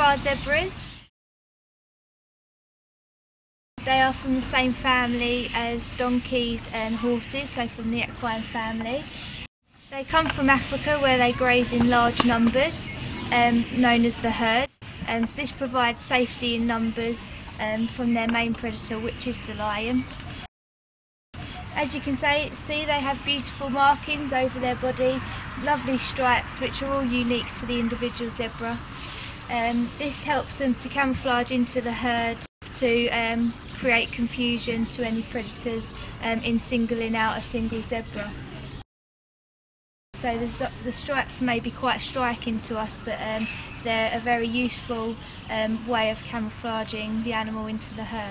are zebras. They are from the same family as donkeys and horses, so from the equine family. They come from Africa where they graze in large numbers, um, known as the herd. Um, so this provides safety in numbers um, from their main predator, which is the lion. As you can say, see, they have beautiful markings over their body, lovely stripes, which are all unique to the individual zebra. Um, this helps them to camouflage into the herd to um, create confusion to any predators um, in singling out a single zebra. So the, the, stripes may be quite striking to us, but um, they're a very useful um, way of camouflaging the animal into the herd.